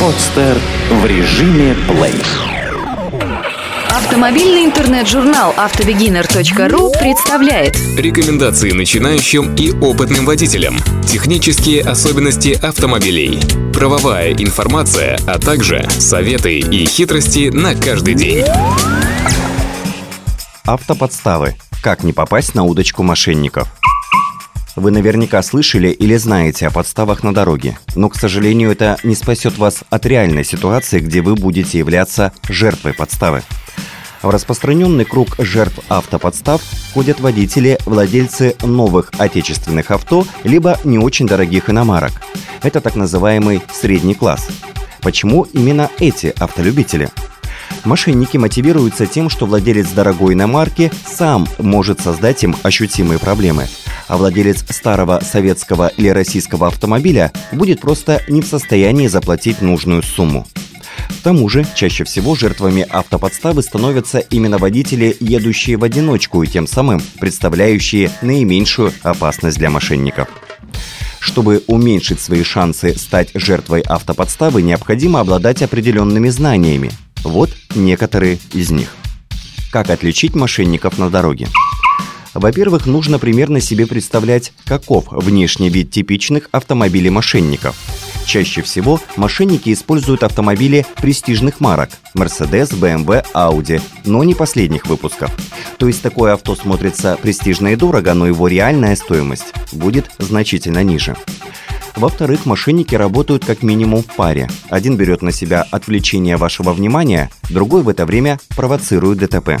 Подстер в режиме плей. Автомобильный интернет-журнал автобегинер.ру представляет Рекомендации начинающим и опытным водителям. Технические особенности автомобилей. Правовая информация, а также советы и хитрости на каждый день. Автоподставы. Как не попасть на удочку мошенников? Вы наверняка слышали или знаете о подставах на дороге, но, к сожалению, это не спасет вас от реальной ситуации, где вы будете являться жертвой подставы. В распространенный круг жертв автоподстав входят водители, владельцы новых отечественных авто, либо не очень дорогих иномарок. Это так называемый средний класс. Почему именно эти автолюбители? Мошенники мотивируются тем, что владелец дорогой иномарки сам может создать им ощутимые проблемы, а владелец старого советского или российского автомобиля будет просто не в состоянии заплатить нужную сумму. К тому же, чаще всего жертвами автоподставы становятся именно водители, едущие в одиночку и тем самым представляющие наименьшую опасность для мошенников. Чтобы уменьшить свои шансы стать жертвой автоподставы, необходимо обладать определенными знаниями. Вот некоторые из них. Как отличить мошенников на дороге? Во-первых, нужно примерно себе представлять, каков внешний вид типичных автомобилей мошенников – Чаще всего мошенники используют автомобили престижных марок – Mercedes, BMW, Audi, но не последних выпусков. То есть такое авто смотрится престижно и дорого, но его реальная стоимость будет значительно ниже. Во-вторых, мошенники работают как минимум в паре. Один берет на себя отвлечение вашего внимания, другой в это время провоцирует ДТП.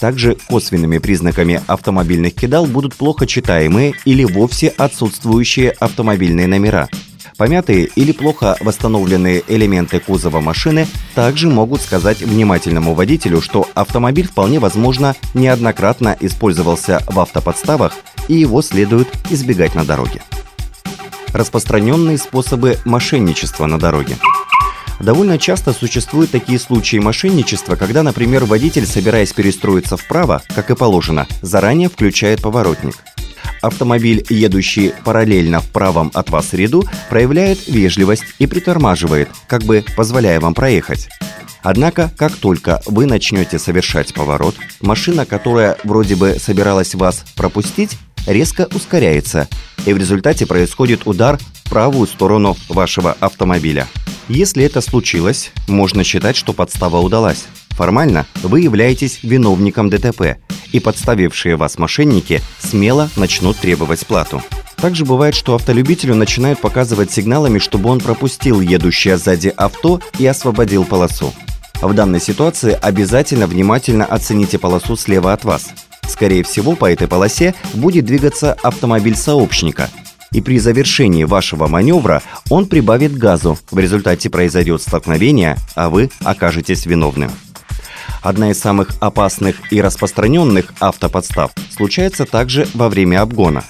Также косвенными признаками автомобильных кидал будут плохо читаемые или вовсе отсутствующие автомобильные номера – Помятые или плохо восстановленные элементы кузова машины также могут сказать внимательному водителю, что автомобиль вполне возможно неоднократно использовался в автоподставах и его следует избегать на дороге. Распространенные способы мошенничества на дороге. Довольно часто существуют такие случаи мошенничества, когда, например, водитель, собираясь перестроиться вправо, как и положено, заранее включает поворотник – автомобиль, едущий параллельно в правом от вас ряду, проявляет вежливость и притормаживает, как бы позволяя вам проехать. Однако, как только вы начнете совершать поворот, машина, которая вроде бы собиралась вас пропустить, резко ускоряется, и в результате происходит удар в правую сторону вашего автомобиля. Если это случилось, можно считать, что подстава удалась. Формально вы являетесь виновником ДТП, и подставившие вас мошенники смело начнут требовать плату. Также бывает, что автолюбителю начинают показывать сигналами, чтобы он пропустил едущее сзади авто и освободил полосу. В данной ситуации обязательно внимательно оцените полосу слева от вас. Скорее всего, по этой полосе будет двигаться автомобиль сообщника, и при завершении вашего маневра он прибавит газу. В результате произойдет столкновение, а вы окажетесь виновным. Одна из самых опасных и распространенных автоподстав случается также во время обгона.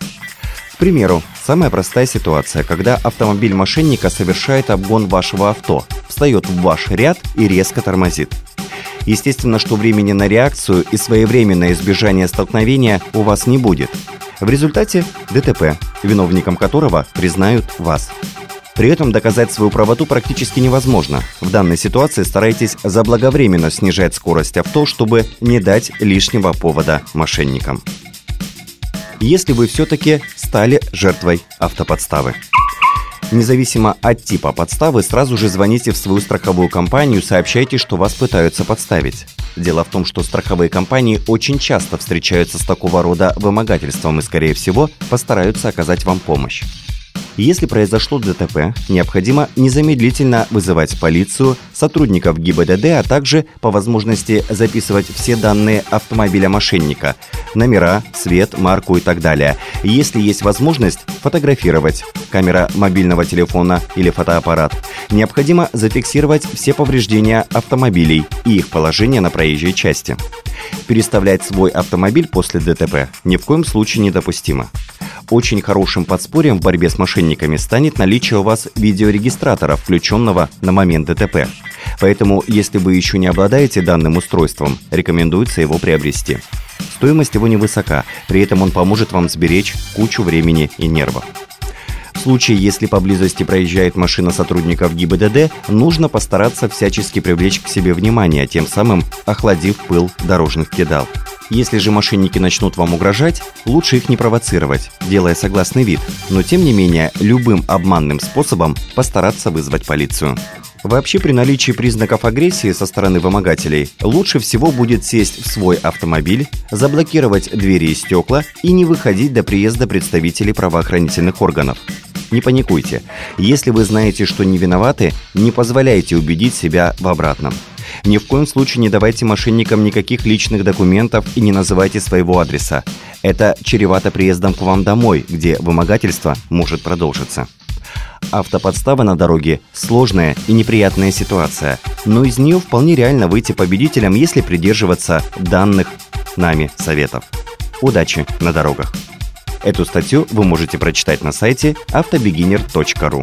К примеру, самая простая ситуация, когда автомобиль мошенника совершает обгон вашего авто, встает в ваш ряд и резко тормозит. Естественно, что времени на реакцию и своевременное избежание столкновения у вас не будет. В результате ДТП, виновником которого признают вас. При этом доказать свою правоту практически невозможно. В данной ситуации старайтесь заблаговременно снижать скорость авто, чтобы не дать лишнего повода мошенникам. Если вы все-таки стали жертвой автоподставы. Независимо от типа подставы, сразу же звоните в свою страховую компанию, сообщайте, что вас пытаются подставить. Дело в том, что страховые компании очень часто встречаются с такого рода вымогательством и, скорее всего, постараются оказать вам помощь. Если произошло ДТП, необходимо незамедлительно вызывать полицию, сотрудников ГИБДД, а также по возможности записывать все данные автомобиля мошенника – номера, цвет, марку и так далее. Если есть возможность, фотографировать – камера мобильного телефона или фотоаппарат. Необходимо зафиксировать все повреждения автомобилей и их положение на проезжей части. Переставлять свой автомобиль после ДТП ни в коем случае недопустимо. Очень хорошим подспорьем в борьбе с мошенниками станет наличие у вас видеорегистратора, включенного на момент ДТП. Поэтому, если вы еще не обладаете данным устройством, рекомендуется его приобрести. Стоимость его невысока, при этом он поможет вам сберечь кучу времени и нервов. случае, если поблизости проезжает машина сотрудников ГИБДД, нужно постараться всячески привлечь к себе внимание, тем самым охладив пыл дорожных кидал. Если же мошенники начнут вам угрожать, лучше их не провоцировать, делая согласный вид, но тем не менее любым обманным способом постараться вызвать полицию. Вообще, при наличии признаков агрессии со стороны вымогателей, лучше всего будет сесть в свой автомобиль, заблокировать двери и стекла и не выходить до приезда представителей правоохранительных органов. Не паникуйте. Если вы знаете, что не виноваты, не позволяйте убедить себя в обратном. Ни в коем случае не давайте мошенникам никаких личных документов и не называйте своего адреса. Это чревато приездом к вам домой, где вымогательство может продолжиться. Автоподстава на дороге – сложная и неприятная ситуация, но из нее вполне реально выйти победителем, если придерживаться данных нами советов. Удачи на дорогах! Эту статью вы можете прочитать на сайте автобегинер.ру.